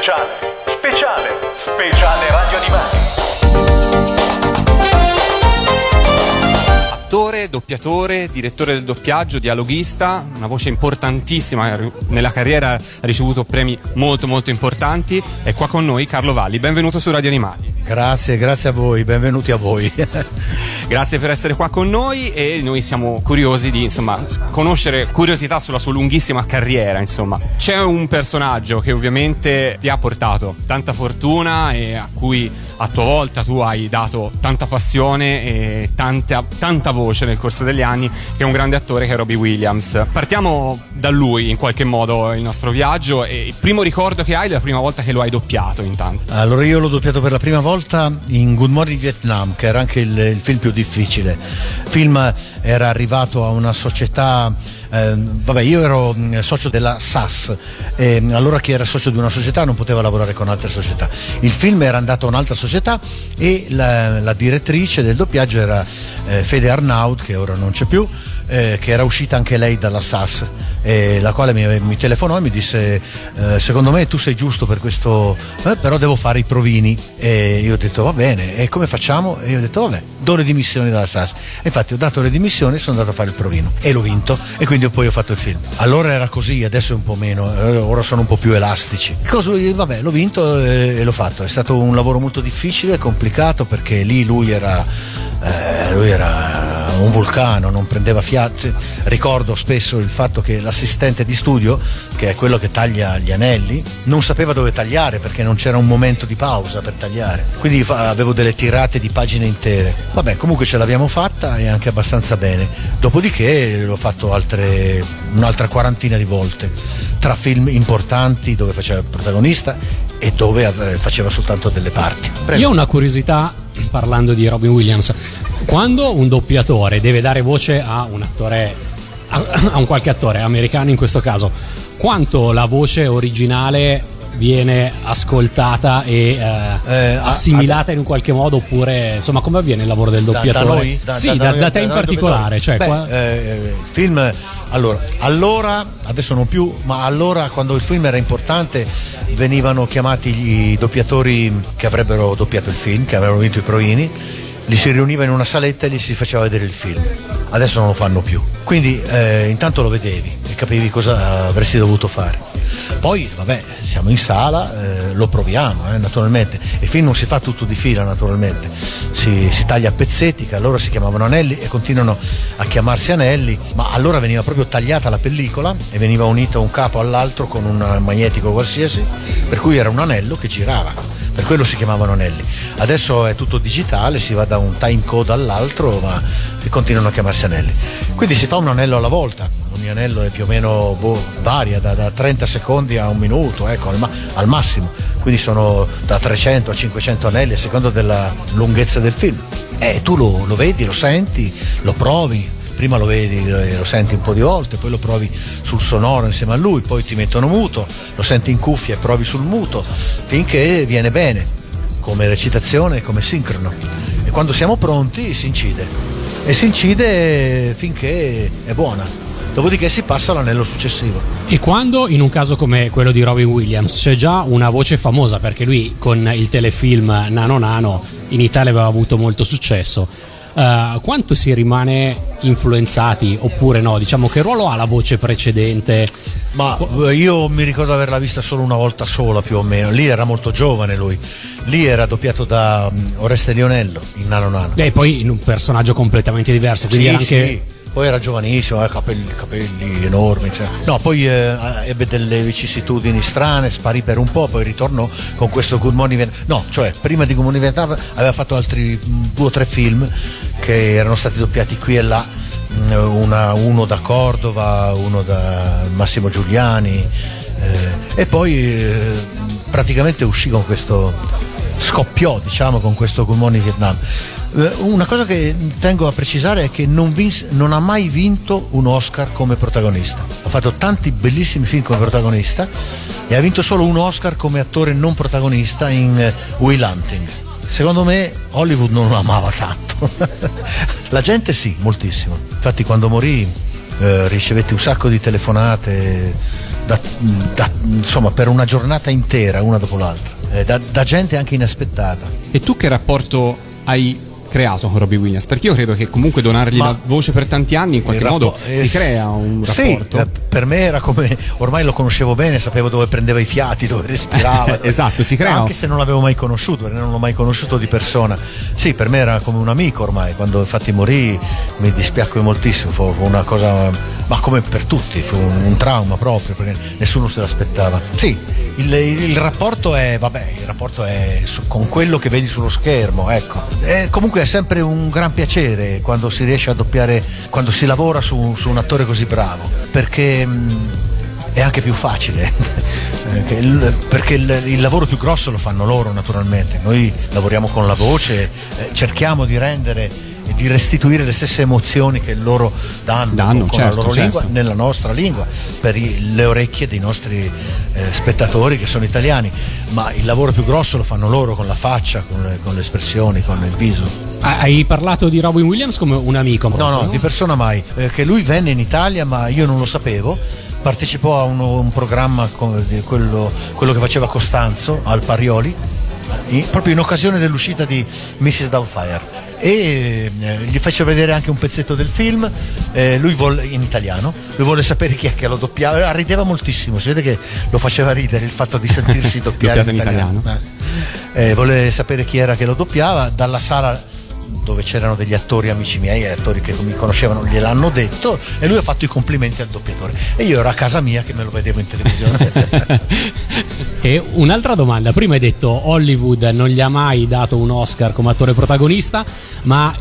Speciale, speciale, speciale Radio Animati. Attore, doppiatore, direttore del doppiaggio, dialoghista, una voce importantissima, nella carriera ha ricevuto premi molto molto importanti. È qua con noi Carlo Valli, benvenuto su Radio Animali. Grazie, grazie a voi, benvenuti a voi. Grazie per essere qua con noi e noi siamo curiosi di insomma, conoscere curiosità sulla sua lunghissima carriera. Insomma. C'è un personaggio che ovviamente ti ha portato tanta fortuna e a cui a tua volta tu hai dato tanta passione e tanta, tanta voce nel corso degli anni, che è un grande attore che è Robbie Williams. Partiamo da lui in qualche modo il nostro viaggio e il primo ricordo che hai della prima volta che lo hai doppiato intanto. Allora io l'ho doppiato per la prima volta in Good Morning Vietnam, che era anche il, il film più difficile. Il film era arrivato a una società eh, vabbè, io ero mh, socio della SAS, e allora chi era socio di una società non poteva lavorare con altre società. Il film era andato a un'altra società e la, la direttrice del doppiaggio era eh, Fede Arnaud, che ora non c'è più, eh, che era uscita anche lei dalla SAS, eh, la quale mi, mi, telefonò e mi disse eh, secondo me tu sei giusto per questo, eh, però devo fare i provini. E io ho detto va bene, e come facciamo? E io ho detto vabbè, do le dimissioni dalla SAS. E infatti ho dato le dimissioni e sono andato a fare il provino e l'ho vinto e quindi poi ho fatto il film. Allora era così, adesso è un po' meno, eh, ora sono un po' più elastici. Cosa, vabbè, l'ho vinto e, e l'ho fatto. È stato un lavoro molto difficile, complicato perché lì lui era, eh, lui era un vulcano, non prendeva fiato. Ricordo spesso il fatto che l'assistente di studio, che è quello che taglia gli anelli, non sapeva dove tagliare perché non c'era un momento di pausa per tagliare. Quindi avevo delle tirate di pagine intere. Vabbè, comunque ce l'abbiamo fatta e anche abbastanza bene. Dopodiché l'ho fatto altre, un'altra quarantina di volte, tra film importanti dove faceva il protagonista e dove faceva soltanto delle parti. Prego. Io ho una curiosità parlando di Robin Williams. Quando un doppiatore deve dare voce a un attore, a, a un qualche attore americano in questo caso, quanto la voce originale viene ascoltata e eh, Eh, assimilata in un qualche modo oppure insomma come avviene il lavoro del Da- da doppiatore? noi? Da- sì, da- da, da noi- da te da in particolare. Cioè, Beh, qua- eh, il film allora, allora, adesso non più, ma allora quando il film era importante venivano chiamati i doppiatori che avrebbero doppiato il film, che avevano vinto i proini, li si riuniva in una saletta e gli si faceva vedere il film. Adesso non lo fanno più. Quindi eh, intanto lo vedevi e capivi cosa avresti dovuto fare. Poi, vabbè, siamo in sala, eh, lo proviamo, eh, naturalmente. Il film non si fa tutto di fila, naturalmente. Si, si taglia a pezzetti, che allora si chiamavano anelli e continuano a chiamarsi anelli, ma allora veniva proprio tagliata la pellicola e veniva unita un capo all'altro con un magnetico qualsiasi, per cui era un anello che girava. Per quello si chiamavano anelli. Adesso è tutto digitale, si va da un time code all'altro, ma continuano a chiamarsi anelli. Quindi si fa un anello alla volta, ogni anello è più o meno boh, varia da, da 30 secondi a un minuto, ecco, al, ma- al massimo. Quindi sono da 300 a 500 anelli a seconda della lunghezza del film. E tu lo, lo vedi, lo senti, lo provi. Prima lo vedi, lo lo senti un po' di volte, poi lo provi sul sonoro insieme a lui, poi ti mettono muto, lo senti in cuffia e provi sul muto, finché viene bene, come recitazione e come sincrono. E quando siamo pronti si incide. E si incide finché è buona. Dopodiché si passa all'anello successivo. E quando in un caso come quello di Robin Williams c'è già una voce famosa, perché lui con il telefilm Nano Nano in Italia aveva avuto molto successo, eh, quanto si rimane influenzati oppure no? Diciamo che ruolo ha la voce precedente? Ma eh, io mi ricordo averla vista solo una volta sola più o meno. Lì era molto giovane lui. Lì era doppiato da mm, Oreste Lionello in Nano Nano. E poi in un personaggio completamente diverso, quindi Sì, anche... sì. Poi era giovanissimo, aveva capelli, capelli enormi. cioè. No, poi eh, ebbe delle vicissitudini strane, sparì per un po', poi ritornò con questo Good Morning Vietnam. No, cioè prima di Good Morning Vietnam aveva fatto altri mh, due o tre film che erano stati doppiati qui e là, mh, una- uno da Cordova, uno da Massimo Giuliani eh, e poi eh, praticamente uscì con questo scoppiò diciamo con questo Good Morning Vietnam. Eh, una cosa che tengo a precisare è che non, vinse- non ha mai vinto un Oscar come protagonista. Ha fatto tanti bellissimi film come protagonista e ha vinto solo un Oscar come attore non protagonista in eh, Will Hunting. Secondo me Hollywood non lo amava tanto. La gente sì, moltissimo. Infatti quando morì eh, ricevetti un sacco di telefonate da- da- insomma, per una giornata intera, una dopo l'altra, eh, da, da gente anche inaspettata. E tu che rapporto hai creato con Robbie Williams? Perché io credo che comunque donargli Ma- la voce per tanti anni in qualche Il modo rappo- eh, si crea un sì, rapporto. eh, per me era come ormai lo conoscevo bene, sapevo dove prendeva i fiati, dove respirava. dove- Esatto, si crea- Anche se non l'avevo mai conosciuto, perché non l'ho mai conosciuto di persona. Sì, per me era come un amico ormai. Quando infatti morì mi dispiacque moltissimo, fu una cosa, ma come per tutti, fu un, un trauma proprio, perché nessuno se l'aspettava. Sì, il, il rapporto è, vabbè, il rapporto è su- con quello che vedi sullo schermo, ecco. E comunque è sempre un gran piacere quando si riesce a doppiare, quando si lavora su, su un attore così bravo, perché mh, è anche più facile. Perché il, il lavoro più grosso lo fanno loro naturalmente, noi lavoriamo con la voce, eh, cerchiamo di rendere di restituire le stesse emozioni che loro danno, Danno, con certo, la loro certo. lingua, nella nostra lingua, per i- le orecchie dei nostri eh, spettatori che sono italiani, ma il lavoro più grosso lo fanno loro con la faccia, con le, con le espressioni, con il viso. Hai parlato di Robin Williams come un amico? No, proprio, no, di persona mai. Eh, che lui venne in Italia, ma io non lo sapevo. Partecipò a uno- un programma quello, quello che faceva Costanzo al Parioli, in- proprio in occasione dell'uscita di Mrs. Doubtfire. E eh, gli fece vedere anche un pezzetto del film, eh, lui volle, in italiano, lui volle sapere chi è che lo doppiava, Eh, rideva moltissimo, si vede che lo faceva ridere il fatto di sentirsi doppiare Doppiato in italiano. Eh. Eh, volle sapere chi era che lo doppiava, dalla sala dove c'erano degli attori amici miei, attori che mi conoscevano, gliel'hanno detto e lui ha fatto i complimenti al doppiatore. E io ero a casa mia che me lo vedevo in televisione. E un'altra domanda, prima hai detto Hollywood non gli ha mai dato un Oscar come attore protagonista, ma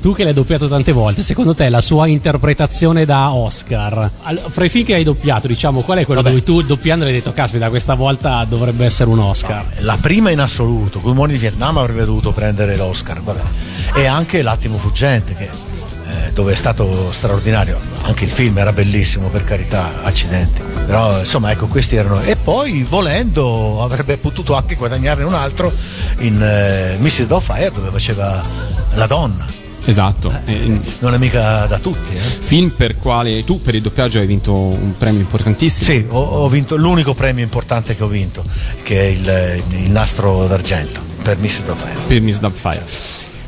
tu che l'hai doppiato tante volte, secondo te la sua interpretazione da Oscar, fra i film che hai doppiato, diciamo, qual è quello Vabbè. dove tu doppiando hai detto caspita questa volta dovrebbe essere un Oscar? La prima in assoluto, Good Morning Vietnam avrebbe dovuto prendere l'Oscar, vabbè. E anche L'attimo fuggente, che, eh, dove è stato straordinario. Anche il film era bellissimo, per carità, accidenti. Però insomma, ecco, questi erano. E poi, volendo, avrebbe potuto anche guadagnarne un altro in eh, Mrs. Doubtfire, dove faceva la donna. Esatto. E- Non è mica da tutti, eh? film per quale tu per il doppiaggio hai vinto un premio importantissimo. Sì, ho, ho vinto l'unico premio importante che ho vinto, che è il, il nastro d'argento per Miss Doubtfire. per Miss Doubtfire.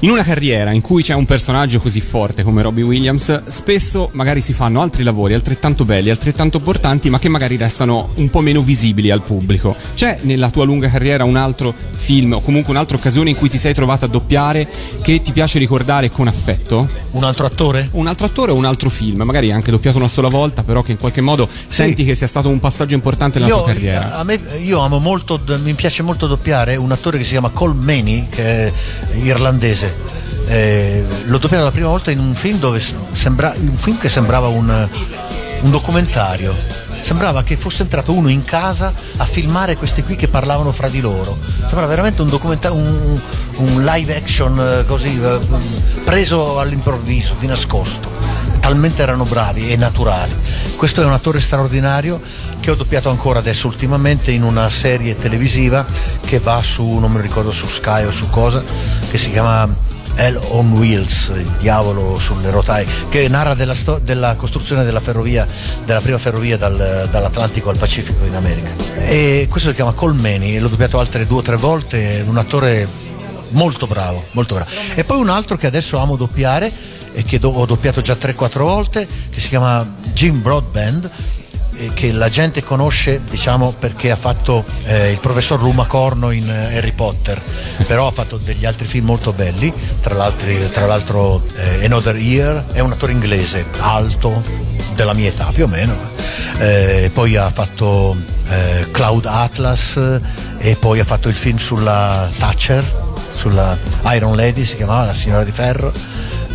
In una carriera in cui c'è un personaggio così forte come Robbie Williams, spesso magari si fanno altri lavori altrettanto belli, altrettanto importanti, ma che magari restano un po' meno visibili al pubblico. C'è nella tua lunga carriera un altro film o comunque un'altra occasione in cui ti sei trovato a doppiare che ti piace ricordare con affetto? Un altro attore? Un altro attore o un altro film, magari anche doppiato una sola volta, però che in qualche modo senti che sia stato un passaggio importante nella tua carriera. a me- io amo molto, mi piace molto doppiare un attore che si chiama Cole Maney, che è irlandese. Eh, l'ho doppiato la prima volta in un film, dove sembra, un film che sembrava un, un documentario. Sembrava che fosse entrato uno in casa a filmare questi qui che parlavano fra di loro. Sembrava veramente un documentario, un, un live action eh, così, eh, preso all'improvviso, di nascosto talmente erano bravi e naturali. Questo è un attore straordinario che ho doppiato ancora adesso ultimamente in una serie televisiva che va su, non mi ricordo su Sky o su cosa, che si chiama Hell on Wheels, il diavolo sulle rotaie, che narra della, sto- della costruzione della ferrovia, della prima ferrovia dal- dall'Atlantico al Pacifico in America. E questo si chiama Colmeni, l'ho doppiato altre due o tre volte, un attore molto bravo, molto bravo. E poi un altro che adesso amo doppiare e che do- ho doppiato già 3-4 volte, che si chiama Jim Broadband, che la gente conosce diciamo perché ha fatto eh, il professor Lumacorno in eh, Harry Potter, però ha fatto degli altri film molto belli, tra, tra l'altro eh, Another Year, è un attore inglese, alto, della mia età più o meno, eh, poi ha fatto eh, Cloud Atlas e poi ha fatto il film sulla Thatcher, sulla Iron Lady, si chiamava La signora di ferro.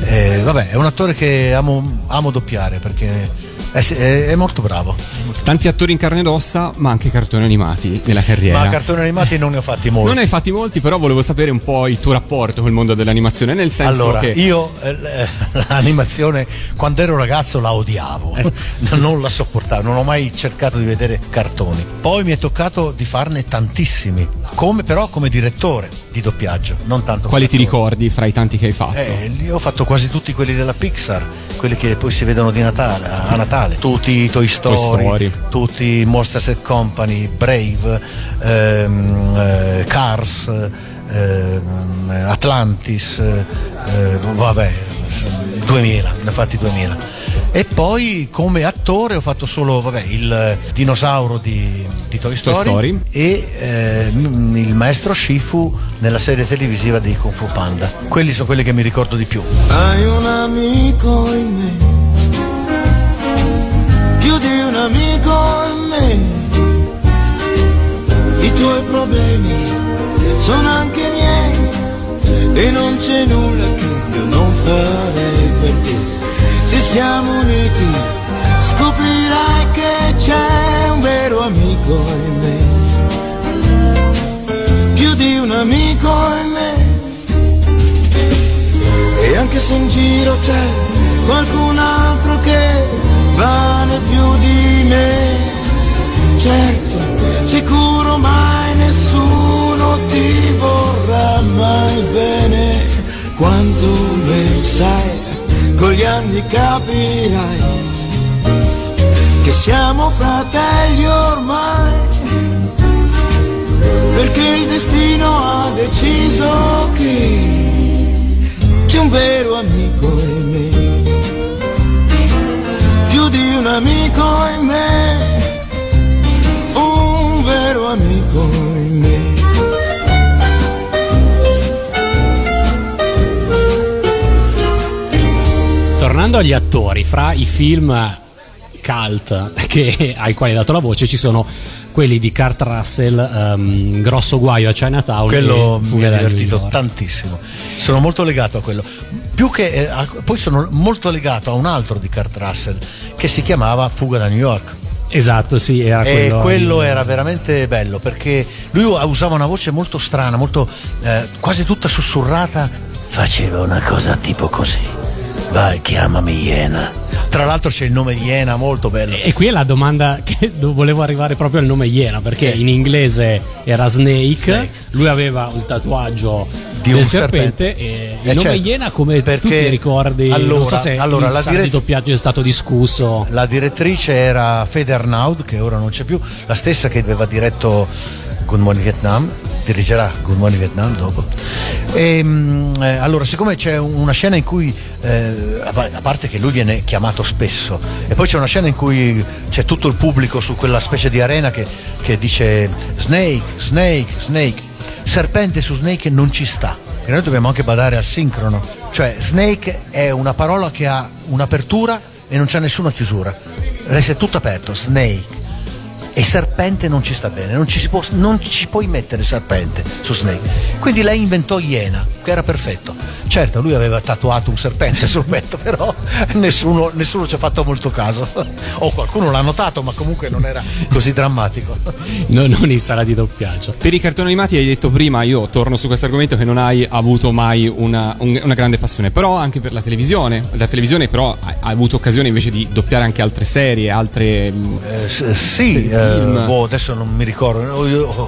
Eh, vabbè, è un attore che amo, amo doppiare perché è, è- è molto bravo. Tanti attori in carne ed ossa, ma anche cartoni animati nella carriera. Ma cartoni animati non ne ho fatti molti. Non ne hai fatti molti, però volevo sapere un po' il tuo rapporto col mondo dell'animazione, nel senso Allora, che io eh, l- l'animazione quando ero ragazzo la odiavo, Eh. non la sopportavo, non ho mai cercato di vedere cartoni. Poi mi è toccato di farne tantissimi, come, però come direttore. di doppiaggio, non tanto Quali ti ricordi fra i tanti che hai fatto? Eh, io ho fatto quasi tutti quelli della Pixar, quelli che poi si vedono di Natale, a Natale. Tutti i Toy Story, Story. tutti Monsters and Company, Brave, ehm, eh, Cars, ehm, Atlantis, eh, vabbè, 2000, ne ho fatti 2000. E poi come attore ho fatto solo vabbè, il dinosauro di, di Toy Story, Story. e eh, il maestro Shifu nella serie televisiva di Kung Fu Panda. Quelli sono quelli che mi ricordo di più. Hai un amico in me, più di un amico in me. I tuoi problemi sono anche miei e non c'è nulla che io non farei per te. Se siamo uniti scoprirai che c'è un vero amico in me, più di un amico in me. E anche se in giro c'è qualcun altro che vale più di me, certo, sicuro mai nessuno ti vorrà mai bene. Quanto ne sai, con gli anni capirai che siamo fratelli ormai, perché il destino ha deciso che c'è un vero amico in Tornando agli attori, fra i film cult che- ai quali hai dato la voce ci sono quelli di Kurt Russell, ehm, Grosso Guaio a Chinatown Quello e mi ha divertito tantissimo. Sono molto legato a quello. Più che eh, a- poi sono molto legato a un altro di Kurt Russell che si chiamava Fuga da New York. Esatto, sì, era E quello. quello in- era veramente bello perché lui usava una voce molto strana, molto eh, quasi tutta sussurrata. Faceva una cosa tipo così. Vai, chiamami Iena. Tra l'altro c'è il nome Iena molto bello. E qui è la domanda che volevo arrivare proprio al nome Iena, perché Sì. in inglese era Snake, Snake. lui aveva il tatuaggio Di del un serpente, serpente. e il Eh, nome certo. Iena come tu Perché ti ricordi, allora- so se allora, in la sala di direz- doppiaggio è stato discusso. La direttrice era Fede Arnaud, che ora non c'è più, la stessa che aveva diretto Good Morning Vietnam, dirigerà Good Morning Vietnam dopo. E, mm, eh, allora, siccome c'è una scena in cui, eh, a parte che lui viene chiamato spesso, e poi c'è una scena in cui c'è tutto il pubblico su quella specie di arena che, che dice Snake, Snake, Snake, serpente su Snake non ci sta. E noi dobbiamo anche badare al sincrono. Cioè, Snake è una parola che ha un'apertura e non c'è nessuna chiusura. Resta tutto aperto, Snake. E serpente non ci sta bene, non ci, può- non ci puoi mettere serpente su Snake. Quindi lei inventò Iena, che era perfetto. Certo, lui aveva tatuato un serpente sul petto, però nessuno, nessuno ci ha fatto molto caso. O qualcuno l'ha notato, ma comunque non era così drammatico. No, non in sala di doppiaggio. Per i cartoni animati hai detto prima, io torno su questo argomento, che non hai avuto mai una, un- una grande passione, però anche per la televisione. La televisione però hai hai avuto occasione invece di doppiare anche altre serie, altre... mm, Eh, sì, eh, boh, adesso non mi ricordo.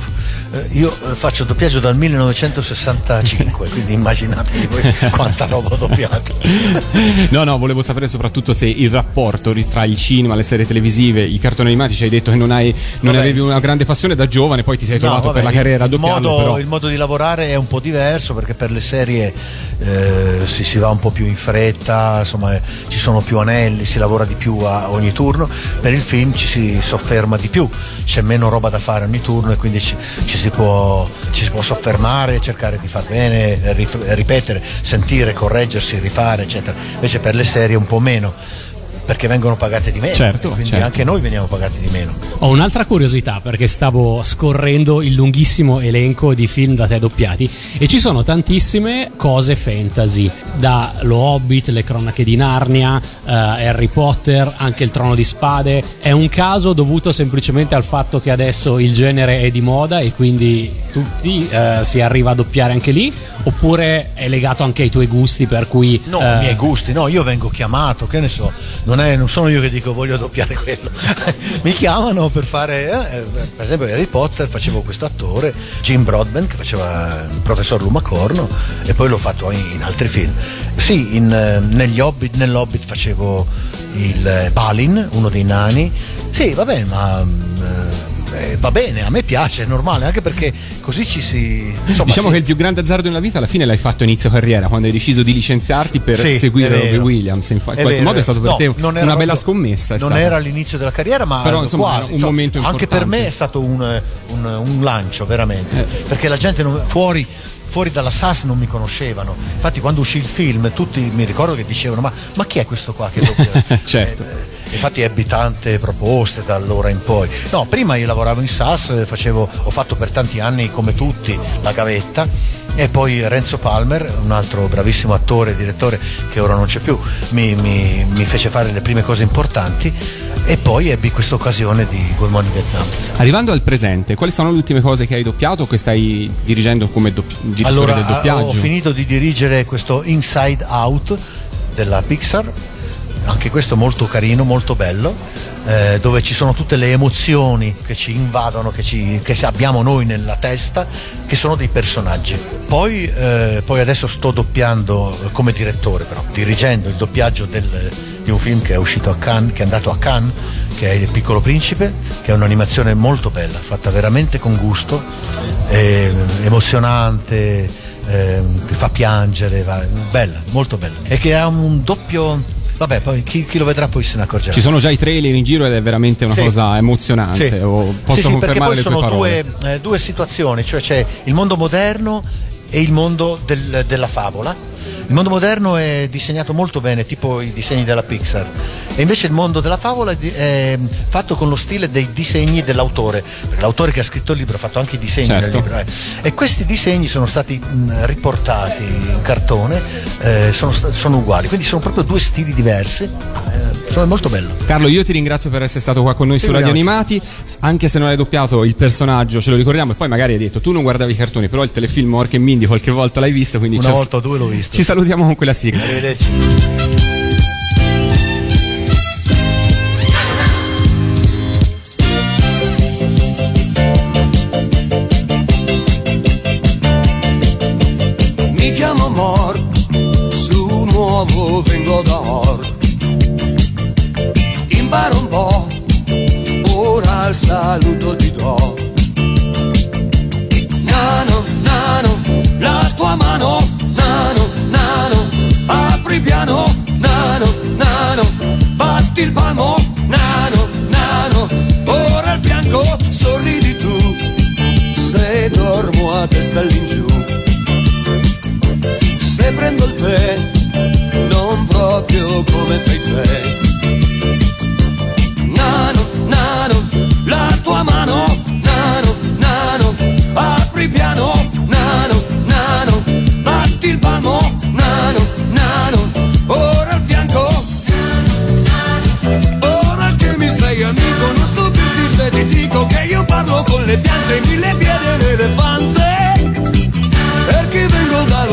No, Io, eh, io, eh, faccio doppiaggio dal 1965, quindi immaginatevi voi quanta roba ho doppiato. No, no, volevo sapere soprattutto se il rapporto tra il cinema, le serie televisive, i cartoni animati, ci hai detto che non, hai, non avevi una grande passione da giovane, poi ti sei No, trovato vabbè, per la carriera il doppiando, modo, il modo di lavorare è un po' diverso perché per le serie eh, si, si va un po' più in fretta, insomma eh, ci sono più anelli, si lavora di più a ogni turno, per il film ci si sofferma di più, c'è meno roba da fare ogni turno e quindi ci, ci si, può, ci si può soffermare, cercare di far bene, ripetere, sentire, correggersi, rifare, eccetera. Invece per le serie un po' meno. Perché vengono pagate di meno, Certo, quindi certo. anche noi veniamo pagati di meno. Ho un'altra curiosità perché stavo scorrendo il lunghissimo elenco di film da te doppiati e ci sono tantissime cose fantasy, da Lo Hobbit, Le cronache di Narnia, eh, Harry Potter, anche il Trono di Spade. È un caso dovuto semplicemente al fatto che adesso il genere è di moda e quindi tutti, eh, si arriva a doppiare anche lì? Oppure è legato anche ai tuoi gusti per cui... No, eh, i miei gusti, no, io vengo chiamato, che ne so, non, è- non sono io che dico voglio doppiare quello, mi chiamano per fare, eh, per esempio Harry Potter facevo questo attore, Jim Broadbent che faceva il professor Lumacorno e poi l'ho fatto in, in altri film. Sì, in, eh, negli Hobbit, nell'Hobbit facevo il eh, Balin, uno dei nani, sì va bene, ma... mm, eh, va bene, a me piace, è normale, anche perché così ci si... Insomma, Diciamo si- che il più grande azzardo nella vita alla fine l'hai fatto inizio carriera, quando hai deciso di licenziarti per Sì, seguire. Robbie Williams. In, qualche vero, modo è stato per no, te una era bella proprio- scommessa. Non stata. era l'inizio della carriera, ma Però, insomma, quasi. un Insomma, momento Anche per importante. me è stato un, un- un lancio, veramente. Eh. Perché la gente non- fuori. Fuori dalla SAS non mi conoscevano, infatti quando uscì il film tutti mi ricordo che dicevano ma, ma chi è questo qua che doppia? Certo. Eh, Infatti ebbi tante proposte da allora in poi. No, prima io lavoravo in SAS, facevo, ho fatto per tanti anni come tutti la gavetta e poi Renzo Palmer, un altro bravissimo attore e direttore che ora non c'è più, mi, mi- mi fece fare le prime cose importanti e poi ebbi questa occasione di Good Morning Vietnam. Arrivando al presente, quali sono le ultime cose che hai doppiato o che stai dirigendo come doppi- direttore Allora, del doppiaggio? ho finito di dirigere questo Inside Out della Pixar, anche questo molto carino, molto bello, eh, dove ci sono tutte le emozioni che ci invadono, che, ci- che abbiamo noi nella testa, che sono dei personaggi. Poi, eh, poi adesso sto doppiando eh, come direttore, però, dirigendo il doppiaggio del- di un film che è uscito a Cannes, che è andato a Cannes, che è Il Piccolo Principe, che è un'animazione molto bella, fatta veramente con gusto, eh, emozionante, ehm, che fa piangere, va- bella, molto bella. E che ha un doppio. Vabbè, poi chi, chi lo vedrà poi se ne accorgerà. Ci sono già i trailer in giro ed è veramente una Sì. cosa emozionante. Sì. O Sì, posso sì, perché confermare poi sono due, eh, due situazioni, cioè c'è il mondo moderno e il mondo del- della favola. Il mondo moderno è disegnato molto bene, tipo i disegni della Pixar, e invece il mondo della favola è, fatto con lo stile dei disegni dell'autore, l'autore che ha scritto il libro ha fatto anche i disegni Certo. del libro. eh. E questi disegni sono stati riportati in cartone, eh, sono, sono uguali, quindi sono proprio due stili diversi, eh, sono molto bello. Carlo, io ti ringrazio per essere stato qua con noi su Radio. Animati. Anche se non hai doppiato il personaggio, ce lo ricordiamo. E poi magari hai detto tu non guardavi i cartoni, però il telefilm Orca e Mindy qualche volta l'hai visto. Quindi Una volta o due l'ho visto. Ci salutiamo con quella sigla. Arrivederci. Mi chiamo Mor, su nuovo vengo da dormo a testa all'ingiù. Se prendo il tè, non proprio come fai te. Nano, nano, la tua mano, nano, nano, apri piano, nano, nano, batti il palmo, nano, nano, ora al fianco. Ora che mi sei amico, non stupirti se ti dico che io parlo con le piante, mille piedi e l'elefante perché vengo